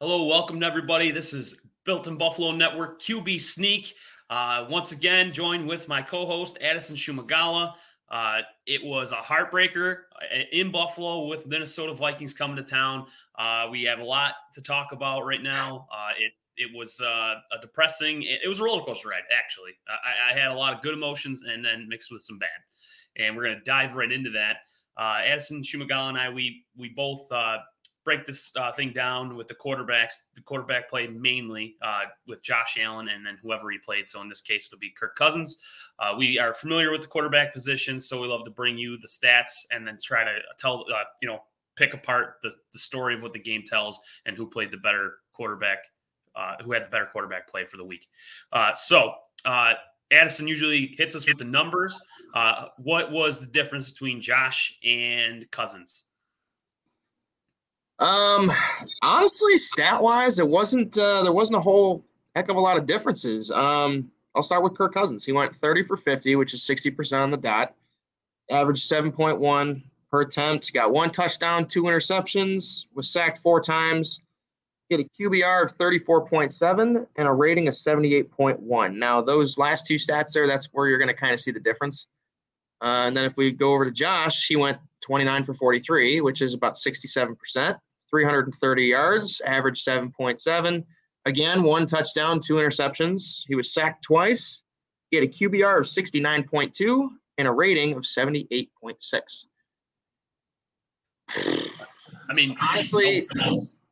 Hello, welcome to everybody. This is Built in Buffalo Network QB Sneak. Uh, once again, joined with my co-host Addison Szumigala. Uh, it was a heartbreaker uh, in Buffalo with Minnesota Vikings coming to town. Uh, we have a lot to talk about right now. Uh, it it was uh, a depressing. It, was a roller coaster ride. Actually, I, I, had a lot of good emotions and then mixed with some bad. And we're gonna dive right into that. Addison Szumigala and I, we we both break this uh, thing down with the quarterbacks. The quarterback play mainly uh, with Josh Allen and then whoever he played. So in this case, it'll be Kirk Cousins. Uh, we are familiar with the quarterback position, so we love to bring you the stats and then try to tell, uh, you know, pick apart the, the story of what the game tells and who played the better quarterback, uh, who had the better quarterback play for the week. Uh, so Addison usually hits us with the numbers. what was the difference between Josh and Cousins? Um, honestly, stat wise, it wasn't uh, there wasn't a whole heck of a lot of differences. Um, I'll start with Kirk Cousins. He went 30 for 50, which is 60% on the dot. Averaged 7.1 per attempt. Got one touchdown, two interceptions. Was sacked four times. He had a QBR of 34.7 and a rating of 78.1. Now, those last two stats there, that's where you're going to kind of see the difference. Uh, and then if we go over to Josh, he went 29 for 43, which is about 67%. 330 yards, average 7.7. Again, one touchdown, two interceptions. He was sacked twice. He had a QBR of 69.2 and a rating of 78.6. I mean, honestly,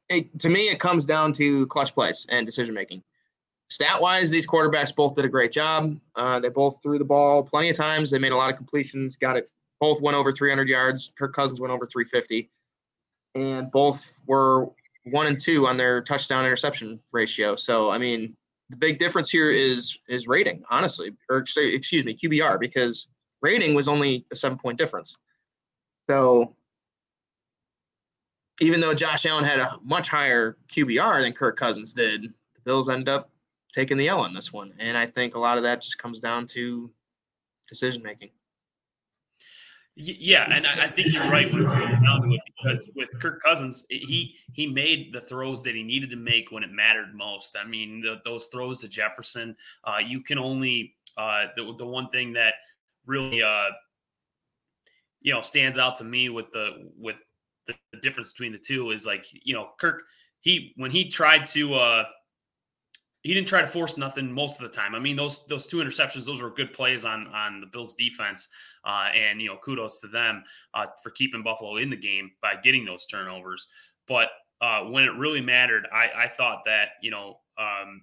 it, to me, it comes down to clutch plays and decision making. Stat wise, these quarterbacks both did a great job. Uh, they both threw the ball plenty of times. They made a lot of completions, got it. Both went over 300 yards. Kirk Cousins went over 350 and both were one and two on their touchdown interception ratio. So I mean, the big difference here is is rating, honestly, or excuse me, QBR, because rating was only a seven point difference. So even though Josh Allen had a much higher QBR than Kirk Cousins did, the Bills end up taking the L on this one, and I think a lot of that just comes down to decision making. Yeah, and I, think you're right when it comes down to it because with Kirk Cousins, he he made the throws that he needed to make when it mattered most. I mean, the, those throws to Jefferson, uh, you can only uh, the the one thing that really uh, you know stands out to me with the with the, difference between the two is like you know Kirk he when he tried to uh, he didn't try to force nothing most of the time. I mean, those those two interceptions, those were good plays on on the Bills defense, uh, and you know, kudos to them uh, for keeping Buffalo in the game by getting those turnovers. But uh, when it really mattered, I, I thought that you know, um,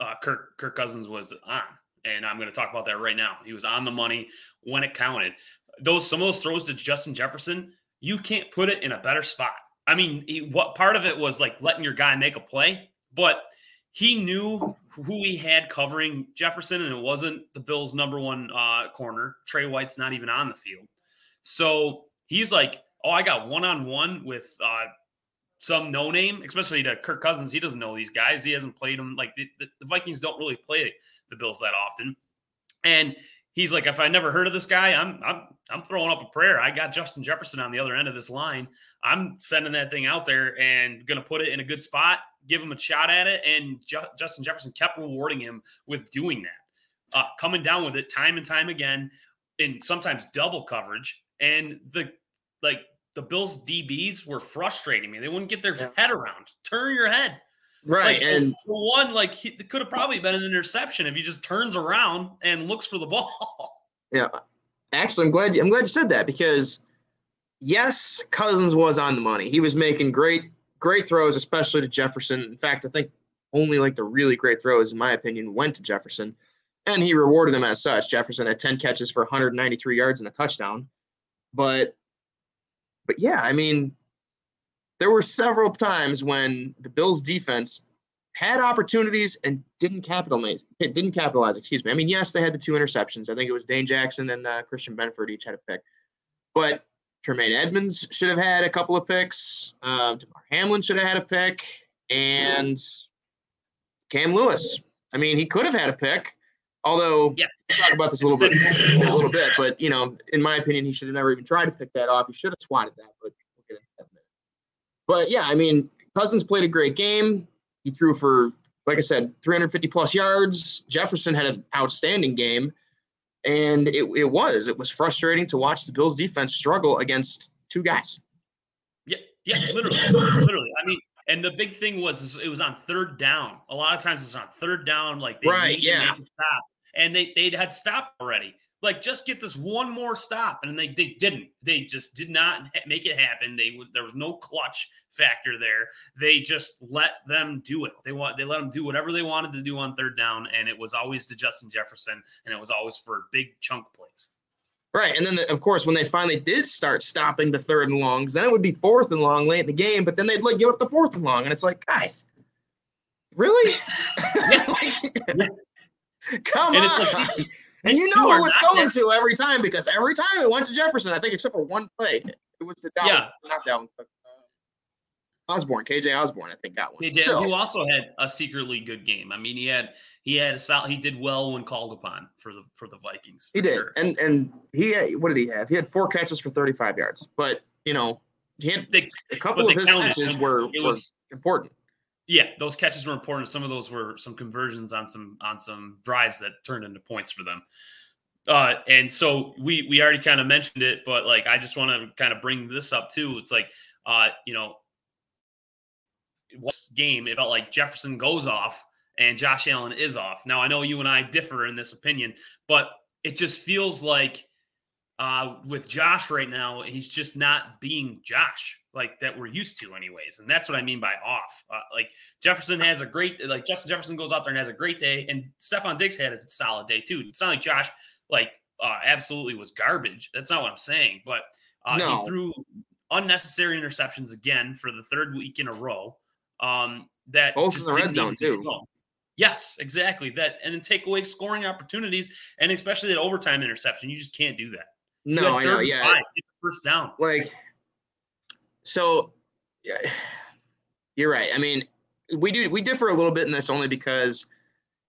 uh, Kirk Kirk Cousins was on, and I'm going to talk about that right now. He was on the money when it counted. Those some of those throws to Justin Jefferson, you can't put it in a better spot. I mean, he, what part of it was like letting your guy make a play, but he knew who he had covering Jefferson, and it wasn't the Bills' number one uh, corner. Tre White's not even on the field. So he's like, oh, I got one on one with uh, some no name, especially to Kirk Cousins. He doesn't know these guys. He hasn't played them. Like the, the Vikings don't really play the Bills that often. And he's like, if I never heard of this guy, I'm I'm I'm throwing up a prayer. I got Justin Jefferson on the other end of this line. I'm sending that thing out there and gonna put it in a good spot, give him a shot at it. And Ju- Justin Jefferson kept rewarding him with doing that, uh, coming down with it time and time again, in sometimes double coverage. And the like the Bills DBs were frustrating me. They wouldn't get their yeah. head around. Turn your head. Right. Like, and one, like he could have probably been an interception if he just turns around and looks for the ball. Yeah. Actually, I'm glad you, I'm glad you said that because yes, Cousins was on the money. He was making great, great throws, especially to Jefferson. In fact, I think only like the really great throws, in my opinion, went to Jefferson. And he rewarded them as such. Jefferson had 10 catches for 193 yards and a touchdown. But but yeah, I mean, there were several times when the Bills defense had opportunities and didn't capitalize. Didn't capitalize. Excuse me. I mean, yes, they had the two interceptions. I think it was Dane Jackson and uh, Christian Benford each had a pick, but Tremaine Edmonds should have had a couple of picks. Um, Damar Hamlin should have had a pick, and Cam Lewis. I mean, he could have had a pick. Although yeah. we'll talk about this a little bit, a little bit, but you know, in my opinion, he should have never even tried to pick that off. He should have swatted that, but we'll get into that but yeah, I mean, Cousins played a great game. He threw for, like I said, 350 plus yards. Jefferson had an outstanding game. And it, it was. It was frustrating to watch the Bills defense struggle against two guys. Yeah, yeah, literally. Literally. I mean, and the big thing was it was on third down. A lot of times it's on third down, like they right, yeah. stop. And they they had stopped already like just get this one more stop. And they, they didn't. They just did not make it happen. They there was no clutch factor there. They just let them do it. They want they let them do whatever they wanted to do on third down and it was always to justin jefferson and it was always for big chunk plays. Right and then the, of course when they finally did start stopping the third and longs then it would be fourth and long late in the game but then they'd like give up the fourth and long and it's like guys really? Come and on like, and you know who it's going to every time because every time it went to Jefferson, I think, except for one play. It was to Dalvin, yeah. not Dalvin, but uh, Osborn, KJ Osborn, I think got one. Did. Who also had a secretly good game. I mean, he had he had a solid. He did well when called upon for the for the Vikings. For he did, sure. and and he had, what did he have? He had four catches for thirty five yards, but you know he had they, a couple of his catches were, it was, were important. Yeah, those catches were important. Some of those were some conversions on some on some drives that turned into points for them. Uh, and so we we already kind of mentioned it, but like I just want to kind of bring this up too. It's like uh, you know, what game it felt like Jefferson goes off and Josh Allen is off. Now I know you and I differ in this opinion, but it just feels like uh, with Josh right now, he's just not being Josh like that we're used to, anyways. And that's what I mean by off. Uh, like Jefferson has a great, like Justin Jefferson goes out there and has a great day, and Stefon Diggs had a solid day too. It's not like Josh like uh, absolutely was garbage. That's not what I'm saying, but uh, no. he threw unnecessary interceptions again for the third week in a row. Um, that both in the red zone too. Yes, exactly. That and then take away scoring opportunities, and especially that overtime interception. You just can't do that. No, I know. Yeah, first down. Like so, yeah, you're right. I mean, we do we differ a little bit in this only because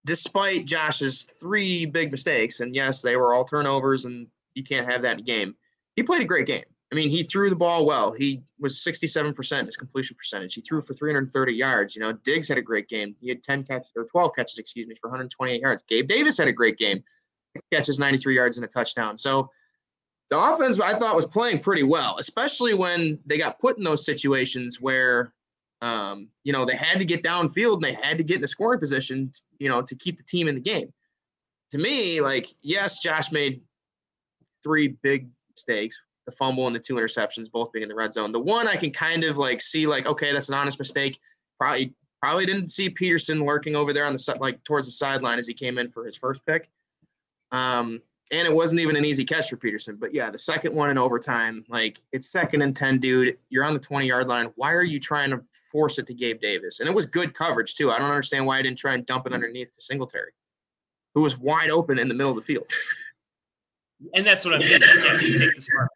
despite Josh's three big mistakes, and yes, they were all turnovers, and you can't have that in a game. He played a great game. I mean, he threw the ball well. He was 67% his completion percentage. He threw for 330 yards. You know, Diggs had a great game. He had 10 catches or 12 catches, excuse me, for 128 yards. Gabe Davis had a great game. Catches 93 yards and a touchdown. So the offense I thought was playing pretty well, especially when they got put in those situations where um, you know, they had to get downfield and they had to get in a scoring position, you know, to keep the team in the game. To me, like, yes, Josh made three big mistakes, the fumble and the two interceptions, both being in the red zone. The one I can kind of like see, like, okay, that's an honest mistake. Probably probably didn't see Peterson lurking over there on the like towards the sideline as he came in for his first pick. Um, and it wasn't even an easy catch for Peterson. But yeah, the second one in overtime, like it's second and 10, dude. You're on the 20 yard line. Why are you trying to force it to Gabe Davis? And it was good coverage, too. I don't understand why I didn't try and dump it underneath to Singletary, who was wide open in the middle of the field. And that's what I mean. Yeah, just take the smart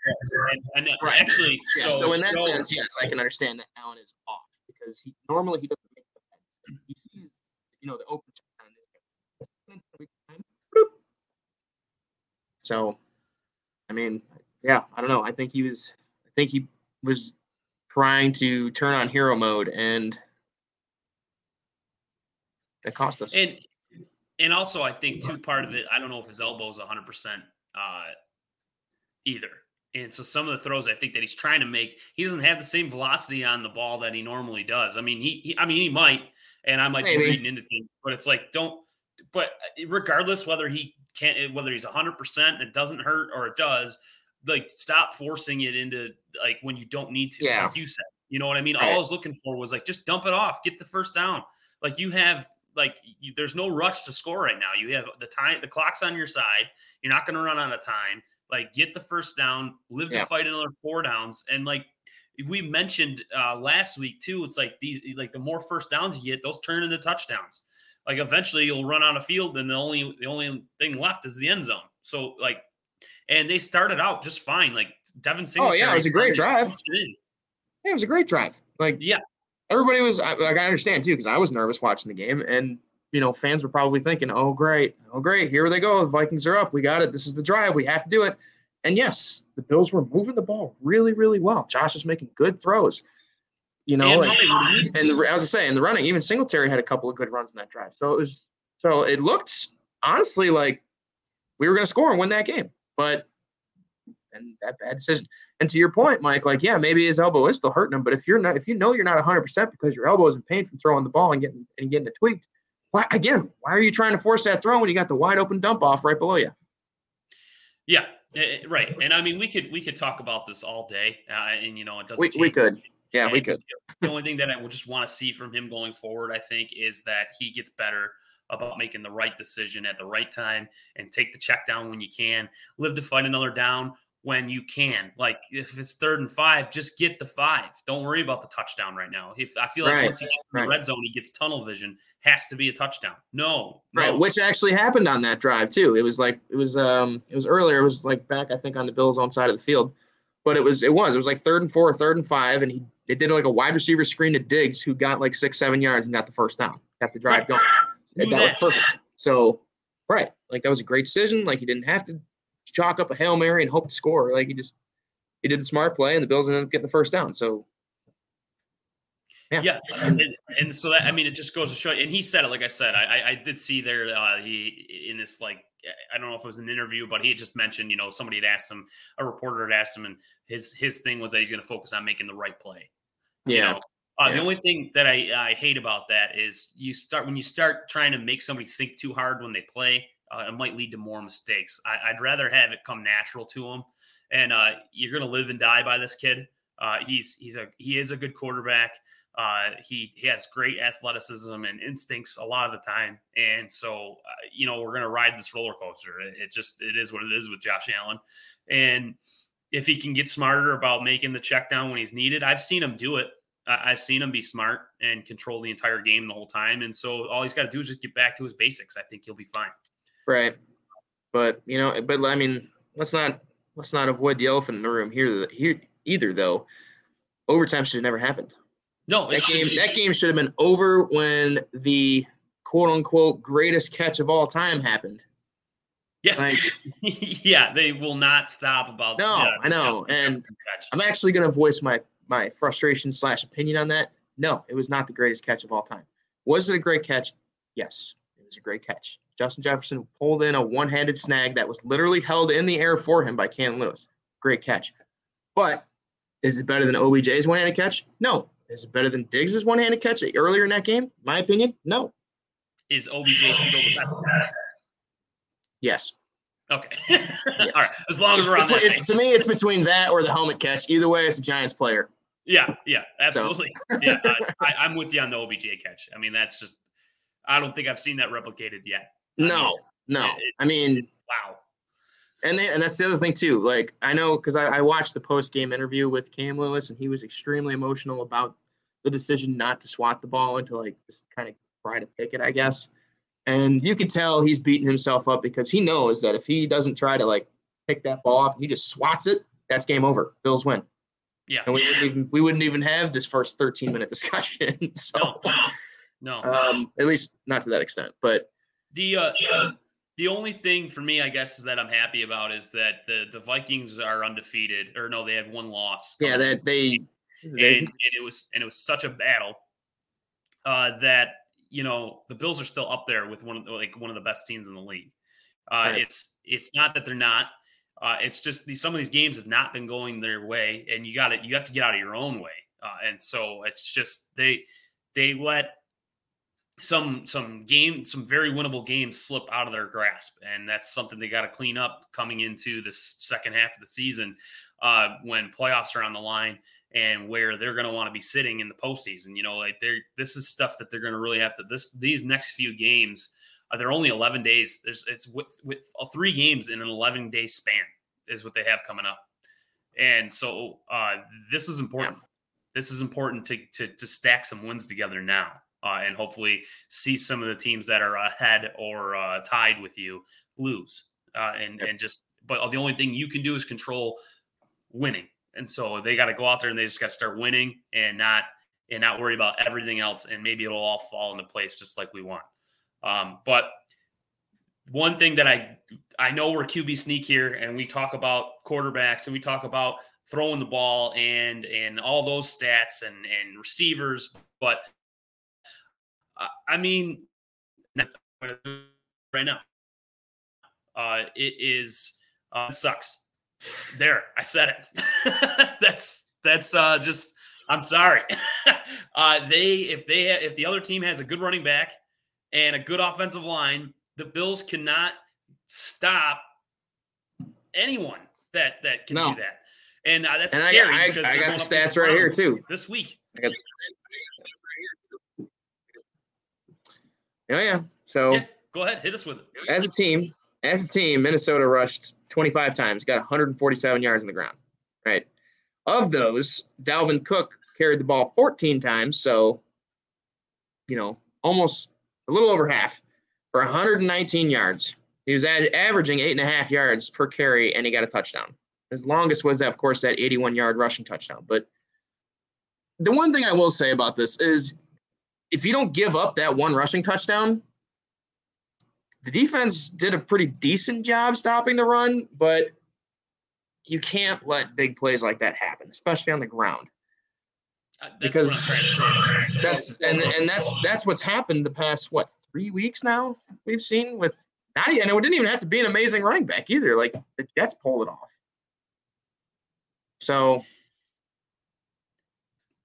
and, and right. actually, yeah, so, so in that so, sense, yes, I can understand that Allen is off because he normally he doesn't make the He sees, you know, the open So, I mean, yeah, I don't know. I think he was, I think he was trying to turn on hero mode, and that cost us. And and also, I think too part of it. I don't know if his elbow is 100 uh, percent either. And so some of the throws I think that he's trying to make, he doesn't have the same velocity on the ball that he normally does. I mean, he, he I mean, he might, and I might Maybe. be reading into things, but it's like don't. But regardless whether he can't eh, whether he's 100% it doesn't hurt or it does like stop forcing it into like when you don't need to yeah. like you said you know what i mean? Right. all i was looking for was like just dump it off get the first down. Like you have like you, there's no rush to score right now. You have the time the clock's on your side. You're not going to run out of time. Like get the first down live yeah. to fight another four downs. And like we mentioned uh last week too it's like these like the more first downs you get those turn into touchdowns like eventually you'll run on a field and the only the only thing left is the end zone. So like, and they started out just fine. Like Devin Singletary. Oh yeah, it was a great drive. Yeah, it was a great drive. Like yeah, everybody was like I understand too because I was nervous watching the game and you know fans were probably thinking, oh great, oh great, here they go, the Vikings are up, we got it, this is the drive, we have to do it. And yes, the Bills were moving the ball really, really well. Josh was making good throws. You know, and, and, and as I say, in the running, even Singletary had a couple of good runs in that drive. So it was so it looked honestly like we were going to score and win that game, but and that bad decision. And to your point, Mike, like yeah, maybe his elbow is still hurting him, but if you're not, if you know you're not 100 percent because your elbow is in pain from throwing the ball and getting and getting it tweaked, why again? Why are you trying to force that throw when you got the wide open dump off right below you? Yeah, eh, eh, right. And I mean, we could we could talk about this all day, uh, and you know, it doesn't. We, we could. Yeah, and we could. The only thing that I would just want to see from him going forward, I think, is that he gets better about making the right decision at the right time and take the check down when you can. Live to fight another down when you can. Like if it's third and five, just get the five. Don't worry about the touchdown right now. If I feel like right. once he gets in right. the red zone, he gets tunnel vision, has to be a touchdown. No, no. Right, which actually happened on that drive too. It was like it was um it was earlier. It was like back I think on the Bills' own side of the field, but it was it was it was like third and four, third and five, and he it did like a wide receiver screen to Diggs, who got like six seven yards and got the first down, got the drive going. that was perfect. So right, like that was a great decision. Like he didn't have to chalk up a hail mary and hope to score. Like he just he did the smart play, and the Bills ended up getting the first down. So yeah, yeah. And, and, so that I mean, it just goes to show. And he said it, like I said, I, I did see there uh, he in this like I don't know if it was an interview, but he just mentioned you know somebody had asked him, a reporter had asked him, and his his thing was that he's going to focus on making the right play. Yeah. You know? Uh, yeah. The only thing that I, I hate about that is you start when you start trying to make somebody think too hard when they play uh, it might lead to more mistakes. I, would rather have it come natural to them. And uh, you're going to live and die by this kid. Uh, he's he's a he is a good quarterback. Uh, he he has great athleticism and instincts a lot of the time, and so uh, you know we're going to ride this roller coaster. It, it, just it is what it is with Josh Allen, and if he can get smarter about making the check down when he's needed, I've seen him do it. I've seen him be smart and control the entire game the whole time, and so all he's got to do is just get back to his basics. I think he'll be fine. Right. But you know, but I mean, let's not let's not avoid the elephant in the room here. Here either though, overtime should have never happened. No, that game that game should have been over when the quote unquote greatest catch of all time happened. Yeah, like, yeah, they will not stop about. That. No, yeah, I know, and I'm actually going to voice my my frustration slash opinion on that. No, it was not the greatest catch of all time. Was it a great catch? Yes, it was a great catch. Justin Jefferson pulled in a one-handed snag that was literally held in the air for him by Cam Lewis. Great catch. But is it better than OBJ's one-handed catch? No. Is it better than Diggs' one-handed catch earlier in that game? My opinion, no. Is OBJ still the best? Yes. Okay. yes. All right. As long as we're on it's, that. It's, to me, it's between that or the helmet catch. Either way, it's a Giants player. Yeah, yeah, absolutely. So. yeah, I, I'm with you on the OBJ catch. I mean, that's just I don't think I've seen that replicated yet. No, I mean, no. It, I mean, wow. And they, and that's the other thing too. Like I know because I, I watched the post game interview with Cam Lewis, and he was extremely emotional about the decision not to swat the ball and to like just kind of try to pick it, I guess. And you could tell he's beating himself up because he knows that if he doesn't try to like pick that ball off, he just swats it. That's game over. Bills win. Yeah. And we wouldn't even we wouldn't even have this first 13 minute discussion. so no, no. Um, at least not to that extent. But the uh, the only thing for me, I guess, is that I'm happy about is that the the Vikings are undefeated, or no, they have one loss. Yeah, that they, and, they, and it was and it was such a battle uh, that you know the Bills are still up there with one of the, like one of the best teams in the league. Uh, right. It's it's not that they're not. Uh, it's just these some of these games have not been going their way, and you got it. You have to get out of your own way, uh, and so it's just they they let some some game some very winnable games slip out of their grasp and that's something they got to clean up coming into this second half of the season uh, when playoffs are on the line and where they're going to want to be sitting in the postseason you know like they're this is stuff that they're going to really have to this these next few games uh, they're only 11 days there's it's with with uh, three games in an 11 day span is what they have coming up and so uh, this is important yeah. this is important to, to to stack some wins together now uh, and hopefully see some of the teams that are ahead or uh, tied with you lose. Uh, and yep. and just but the only thing you can do is control winning. And so they got to go out there and they just got to start winning and not and not worry about everything else. And maybe it'll all fall into place just like we want. Um, but one thing that I I know we're QB sneak here, and we talk about quarterbacks and we talk about throwing the ball and and all those stats and and receivers, but I mean, right now, uh, it is uh, it sucks. There, I said it. that's that's uh, just. I'm sorry. uh, they if they if the other team has a good running back and a good offensive line, the Bills cannot stop anyone that that can No. do that. And uh, that's And I, scary. I, because I got the stats right here too. this week. I got, oh yeah. So Yeah, go ahead, hit us with it. as a team, as a team, Minnesota rushed 25 times, got 147 yards on the ground. Right. Of those, Dalvin Cook carried the ball 14 times, so you know, almost a little over half for 119 yards. He was ad- averaging eight and a half yards per carry, and he got a touchdown. His longest was, that, of course, that 81 yard rushing touchdown. But the one thing I will say about this is if you don't give up that one rushing touchdown, the defense did a pretty decent job stopping the run, but you can't let big plays like that happen, especially on the ground. Uh, That's Because what I'm trying to say. That's and and that's that's what's happened the past what three weeks now. We've seen with not and it didn't even have to be an amazing running back either. Like the Jets pulled it off. So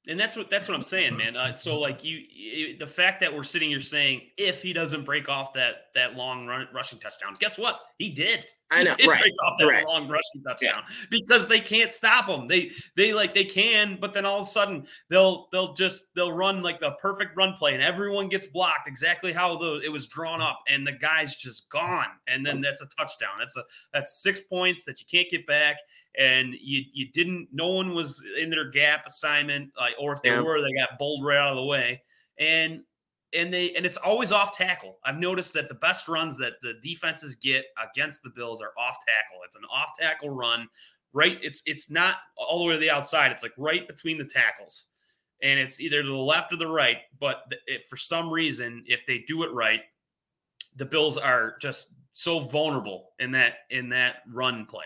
and that's what that's what I'm saying, man. Uh, so like you, you, the fact that we're sitting here saying if he doesn't break off that that long run, rushing touchdown, guess what? He did. I know, right, off that correct. long rushing touchdown because they can't stop them. They they like they can, but then all of a sudden they'll they'll just they'll run like the perfect run play, and everyone gets blocked exactly how the it was drawn up, and the guy's just gone, and then that's a touchdown. That's a that's six points that you can't get back and you you didn't no one was in their gap assignment like or if they Yeah. were they got bowled right out of the way and and they and it's always off tackle. I've noticed that the best runs that the defenses get against the bills are off tackle. It's an off tackle run right? It's it's not all the way to the outside. It's like right between the tackles and it's either to the left or the right but for some reason if they do it right the bills are just so vulnerable in that in that run play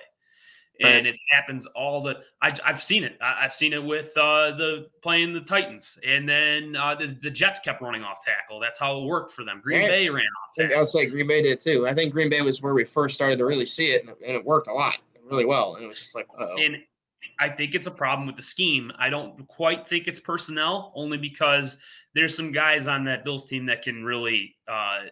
and Right. it happens all the I, i've seen it I, i've seen it with uh the playing the titans and then uh the, the jets kept running off tackle that's how it worked for them green bay ran off I tackle I'll say Green Bay did too. I think Green Bay was where we first started to really see it, and, and it worked a lot, really well. And it was just like, oh, And I think it's a problem with the scheme. I don't quite think it's personnel, only because there's some guys on that Bills team that can really uh,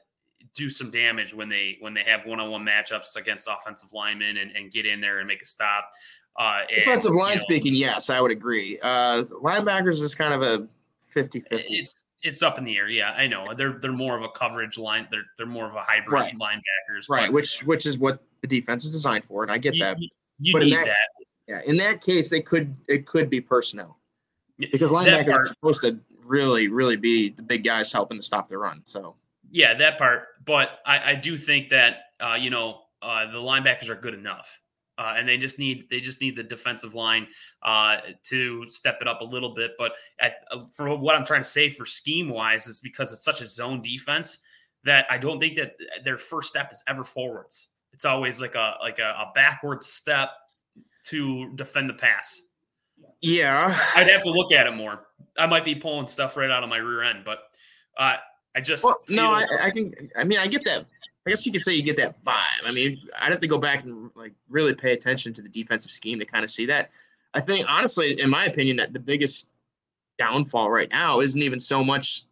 do some damage when they when they have one-on-one matchups against offensive linemen and, and get in there and make a stop. Uh, and, defensive you line know, speaking, yes, I would agree. Uh, linebackers is kind of a 50-50. it's it's up in the air. Yeah, I know. They're they're more of a coverage line. They're they're more of a hybrid Right. linebackers. right, but which which is what the defense is designed for, and I get you, that. you- you But in need that- that. Yeah, in that case, it could it could be personnel because linebackers are supposed to really really be the big guys helping to stop the run. So Yeah, that part. But I, I do think that uh, you know uh, the linebackers are good enough, uh, and they just need they just need the defensive line uh, to step it up a little bit. But at, uh, for what I'm trying to say for scheme wise is because it's such a zone defense that I don't think that their first step is ever forwards. It's always like a like a, a backward step to defend the pass. yeah, I'd have to look at it more. I might be pulling stuff right out of my rear end, but uh, I just well, no, I, I can. I mean, I get that. I guess you could say you get that vibe. I mean, I'd have to go back and like really pay attention to the defensive scheme to kind of see that. I think honestly, in my opinion, that the biggest downfall right now isn't even so much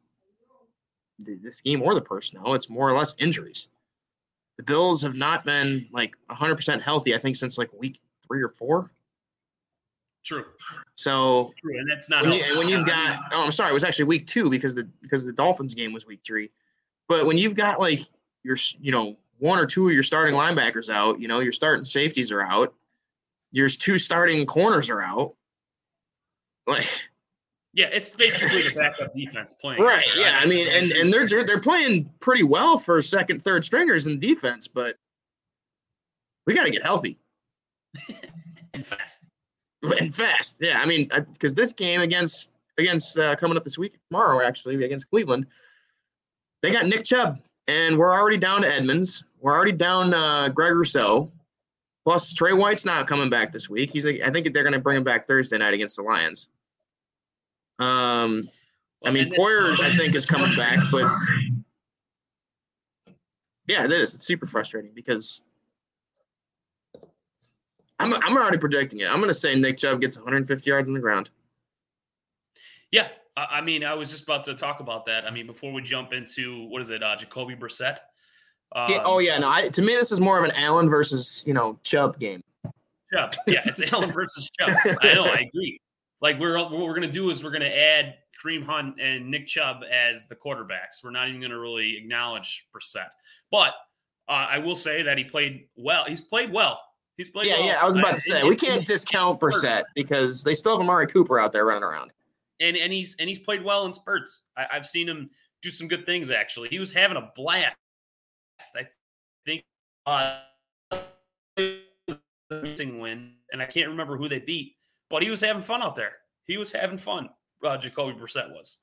the, the scheme or the personnel. It's more or less injuries. The Bills have not been like 100% healthy. I think since like week three or four. True. So True. And that's not when, you, when you've got oh i'm sorry it was actually week two because the because the dolphins game was week three but when you've got like your you know one or two of your starting linebackers out you know your starting safeties are out your two starting corners are out like yeah, it's basically the backup defense playing. right yeah i mean and and they're they're playing pretty well for second third stringers in defense but we got to get healthy and fast. And fast. Yeah, I mean, because this game against against uh, coming up this week tomorrow, actually against Cleveland, they got Nick Chubb, and we're already down to Edmonds. We're already down uh, Greg Rousseau. Plus, Tre White's not coming back this week. He's like, I think they're going to bring him back Thursday night against the Lions. Um, I mean, Poyer, I think, is coming back, but yeah, it is. It's super frustrating because I'm, I'm already projecting it. I'm going to say Nick Chubb gets 150 yards on the ground. Yeah, I mean, I was just about to talk about that. I mean, before we jump into what is it, uh, Jacoby Brissett? Um, yeah, oh yeah, no. I, to me, this is more of an Allen versus you know Chubb game. Chubb, yeah, it's Allen versus Chubb. I know, I agree. Like we're what we're gonna do is we're gonna add Kareem Hunt and Nick Chubb as the quarterbacks. We're not even gonna really acknowledge Brissett, but uh, I will say that he played well. He's played well. He's played. Yeah, well. yeah. I was about to say we can't discount Brissett because they still have Amari Cooper out there running around and and he's and he's played well in spurts. I, have seen him do some good things. Actually, he was having a blast. I think uh, win, and I can't remember who they beat, but he was having fun out there. He was having fun. Uh, Jacoby Brissett was,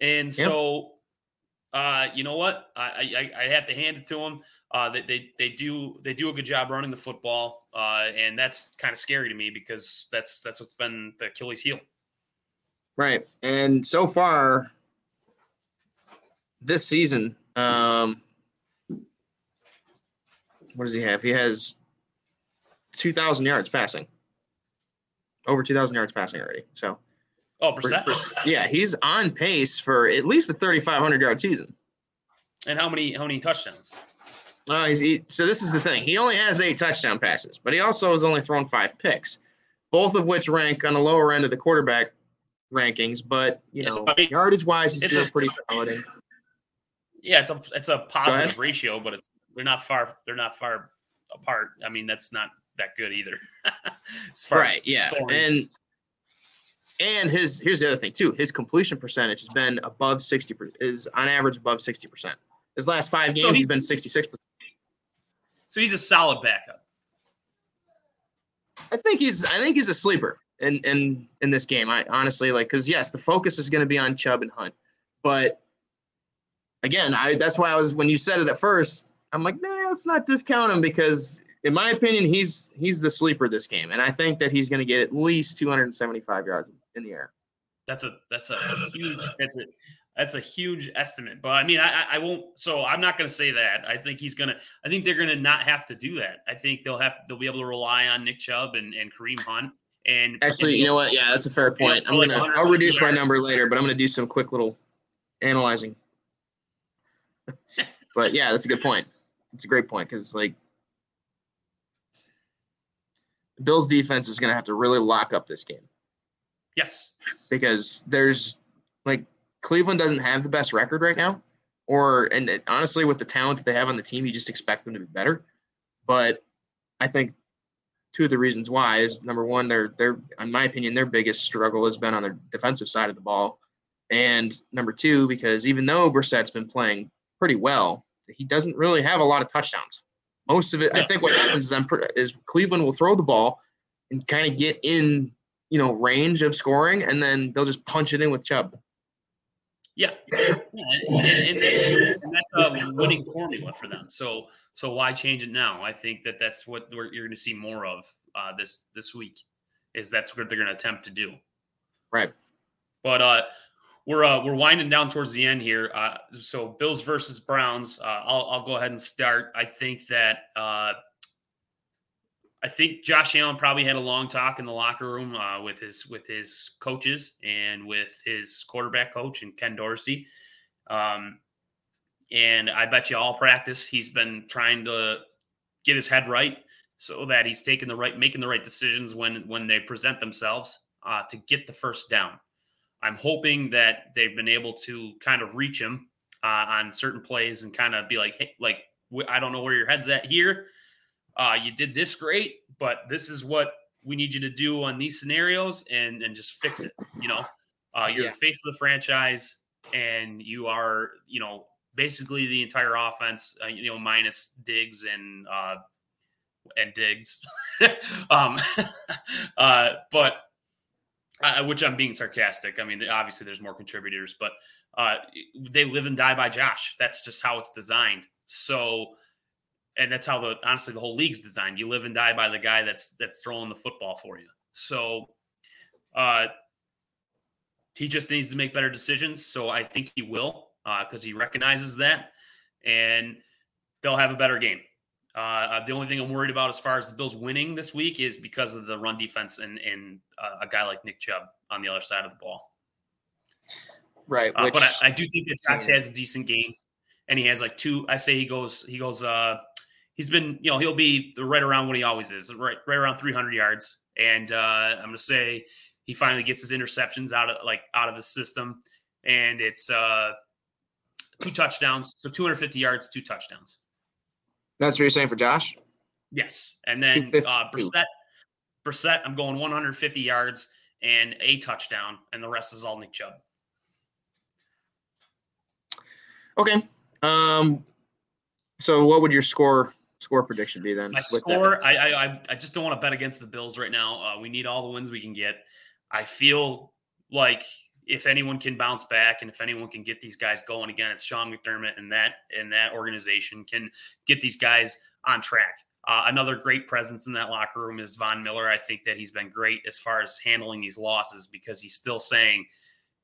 and so uh, you know what? I, I I have to hand it to him. Uh, they, they they do they do a good job running the football, uh, and that's kind of scary to me because that's that's what's been the Achilles heel. Right. And so far this season, um, what does he have? He has 2,000 yards passing. Over 2,000 yards passing already. So, oh, percent. Yeah, he's on pace for at least a 3,500 yard season. And how many how many touchdowns? Uh, he's, he, so this is the thing. He only has eight touchdown passes, but he also has only thrown five picks, both of which rank on the lower end of the quarterback rankings, but you know, yardage wise, he's still pretty solid. Yeah, it's a it's a positive ratio, but it's they're not far they're not far apart. I mean, that's not that good either. as far right, as yeah, scoring. and and his here's the other thing too. His completion percentage has been above sixty is on average above sixty percent. His last five games so he's, he's been sixty six percent. So he's a solid backup. I think he's I think he's a sleeper in in in this game. I honestly like because yes, the focus is going to be on Chubb and Hunt, but again, I that's why I was when you said it at first, I'm like, nah, let's not discount him because in my opinion, he's he's the sleeper this game, and I think that he's going to get at least 275 yards in the air. That's a that's a huge that's a that's a huge estimate. But I mean, I I won't. So I'm not going to say that. I think he's going to. I think they're going to not have to do that. I think they'll have they'll be able to rely on Nick Chubb and and Kareem Hunt and actually, and you know what? Yeah, that's a fair point. I'm gonna I'll reduce my number later, but I'm gonna do some quick little analyzing. but yeah, that's a good point. It's a great point because like the Bills defense is gonna have to really lock up this game. Yes. Because there's like Cleveland doesn't have the best record right now. Or and it, honestly, with the talent that they have on the team, you just expect them to be better. But I think two of the reasons why is number one, they're they're in my opinion, their biggest struggle has been on their defensive side of the ball. And number two, because even though Brissett's been playing pretty well, he doesn't really have a lot of touchdowns. Most of it, yeah. I think, what happens is, I'm, is Cleveland will throw the ball and kind of get in, you know, range of scoring, and then they'll just punch it in with Chubb. Yeah, yeah. And, and, that's, and that's a winning formula for them. So so why change it now? I think that that's what you're going to see more of uh, this this week. Is that's what they're going to attempt to do. Right. But uh, we're uh, we're winding down towards the end here. Uh, so Bills versus Browns. Uh, I'll I'll go ahead and start. I think that uh, I think Josh Allen probably had a long talk in the locker room uh, with his with his coaches and with his quarterback coach and Ken Dorsey. Um, and I bet you all practice he's been trying to get his head right so that he's taking the right, making the right decisions when when they present themselves uh, to get the first down. I'm hoping that they've been able to kind of reach him uh, on certain plays and kind of be like, hey, like I don't know where your head's at here. Uh, you did this great, but this is what we need you to do on these scenarios and and just fix it. You know, uh, you're yeah. the face of the franchise, and you are you know basically the entire offense, uh, you know, minus Diggs and uh, and Diggs, um, uh, but uh, which I'm being sarcastic. I mean, obviously there's more contributors, but uh, they live and die by Josh. That's just how it's designed. So and that's how the honestly the whole league's designed. You live and die by the guy that's that's throwing the football for you. So, uh, he just needs to make better decisions. So I think he will uh, because uh, he recognizes that, and they'll have a better game. Uh, uh, the only thing I'm worried about as far as the Bills winning this week is because of the run defense and and uh, a guy like Nick Chubb on the other side of the ball. Right, uh, but I, I, do think that Josh has a decent game, and he has like two. I say he goes he goes. uh He's been you know he'll be right around what he always is, right right around 300 yards, and uh I'm gonna say he finally gets his interceptions out of like out of the system, and it's uh two touchdowns, so 250 yards, two touchdowns. That's what you're saying for Josh. Yes, and then uh, Brissett, Brissett, I'm going 150 yards and a touchdown, and the rest is all Nick Chubb. Okay. Um. So, what would your score score prediction be then? My score, I, I I just don't want to bet against the Bills right now. Uh, we need all the wins we can get. I feel like if anyone can bounce back and if anyone can get these guys going again, it's Sean McDermott and that and that organization can get these guys on track. Uh, another great presence in that locker room is Von Miller. I think that he's been great as far as handling these losses because he's still saying,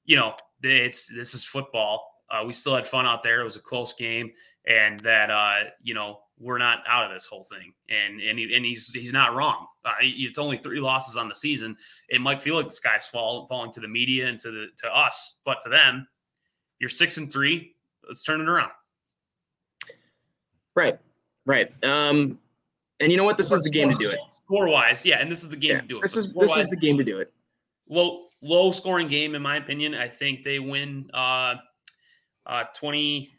you know, it's this is football. Uh, we still had fun out there. It was a close game, and that uh, you know we're not out of this whole thing. And and he, and he's he's not wrong. Uh, it's only three losses on the season. It might feel like the sky's fall, falling to the media and to the to us, but to them, you're six and three. Let's turn it around. Right, right. Um, and you know what? This is the game to do it. Score wise, yeah, and this is the game yeah, to do it. This is this is the game to do it. Low low scoring game, in my opinion. I think they win uh, uh, 20,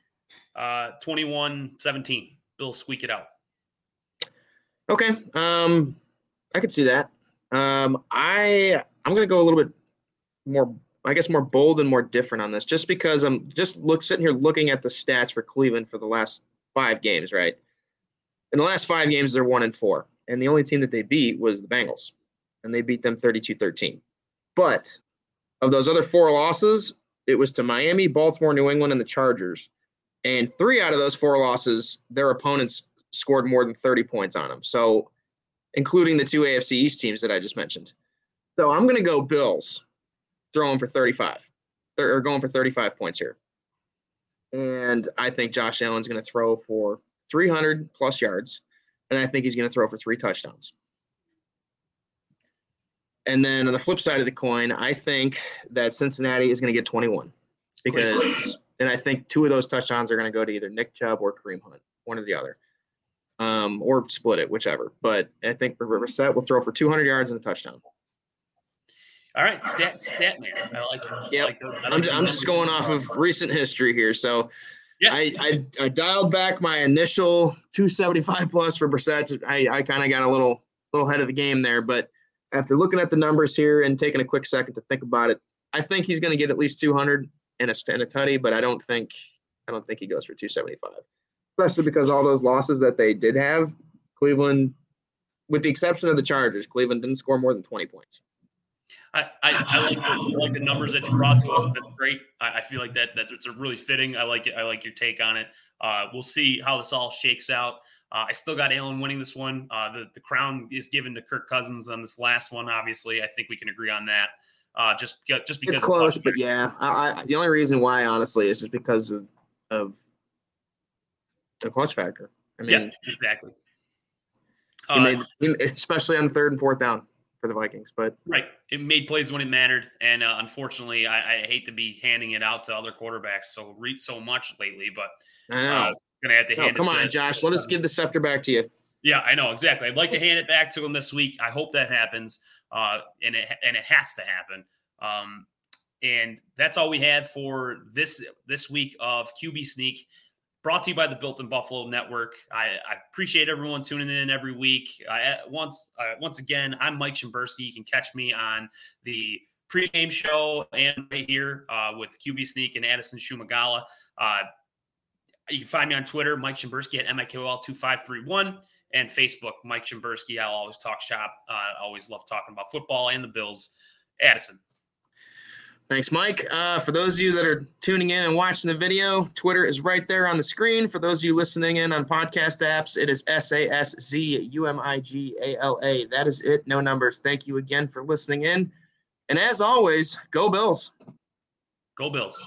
uh, 21 17. Bills squeak it out. Okay. Um, I could see that. Um, I I'm gonna go a little bit more, I guess, more bold and more different on this, just because I'm just look sitting here looking at the stats for Cleveland for the last five games. Right. In the last five games, they're one and four, and the only team that they beat was the Bengals, and they beat them 32-13. But of those other four losses, it was to Miami, Baltimore, New England, and the Chargers. And three out of those four losses, their opponents scored more than 30 points on them. So, including the two AFC East teams that I just mentioned. So, I'm going to go Bills throwing for 35 or going for 35 points here. And I think Josh Allen's going to throw for 300 plus yards. And I think he's going to throw for three touchdowns. And then on the flip side of the coin, I think that Cincinnati is going to get 21 because and I think two of those touchdowns are going to go to either Nick Chubb or Kareem Hunt, one or the other, um, or split it, whichever. But I think Brissett will throw for 200 yards and a touchdown. All right, stat, stat man. I like. Yeah, like I'm, just, I'm just going off of recent history here. So, yeah, I, I, I dialed back my initial 275 plus for Brissett. I, I kind of got a little little ahead of the game there, but after looking at the numbers here and taking a quick second to think about it, I think he's going to get at least 200 and a, and a tutty, but I don't think I don't think he goes for 275, especially because all those losses that they did have, Cleveland, with the exception of the Chargers, Cleveland didn't score more than 20 points. I, I, I like, the, like the numbers that you brought to us. That's great. I, I feel like that that's it's a really fitting. I like it. I like your take on it. Uh, we'll see how this all shakes out. Uh, I still got Allen winning this one. Uh, the the crown is given to Kirk Cousins on this last one. Obviously, I think we can agree on that. Uh, just just because it's close, but yeah, I, I, the only reason why, honestly, is just because of of the clutch factor. I mean, yeah, exactly. He made, uh, especially on third and fourth down for the Vikings, but right, it made plays when it mattered, and uh, unfortunately, I, I, hate to be handing it out to other quarterbacks so re- so much lately, but I know. Uh, gonna have to hand. come on, to, Josh. Let us give the scepter back to you. Yeah, I know exactly. I'd like to hand it back to him this week. I hope that happens uh, and it and it has to happen. Um, and that's all we had for this this week of QB Sneak, brought to you by the Built in Buffalo Network. I, I appreciate everyone tuning in every week. I, once uh, once again, I'm Mike Shimbursky. You can catch me on the pregame show and right here uh, with QB Sneak and Addison Szumigala. Uh, you can find me on Twitter, Mike Shimbursky at MIKOL2531 and Facebook, Mike Shimbursky. I'll always talk shop. Uh, always love talking about football and the Bills. Addison. Thanks, Mike. Uh, for those of you that are tuning in and watching the video, Twitter is right there on the screen. For those of you listening in on podcast apps, it is S A S Z U M I G A L A. That is it. No numbers. Thank you again for listening in. And as always, go Bills. Go Bills.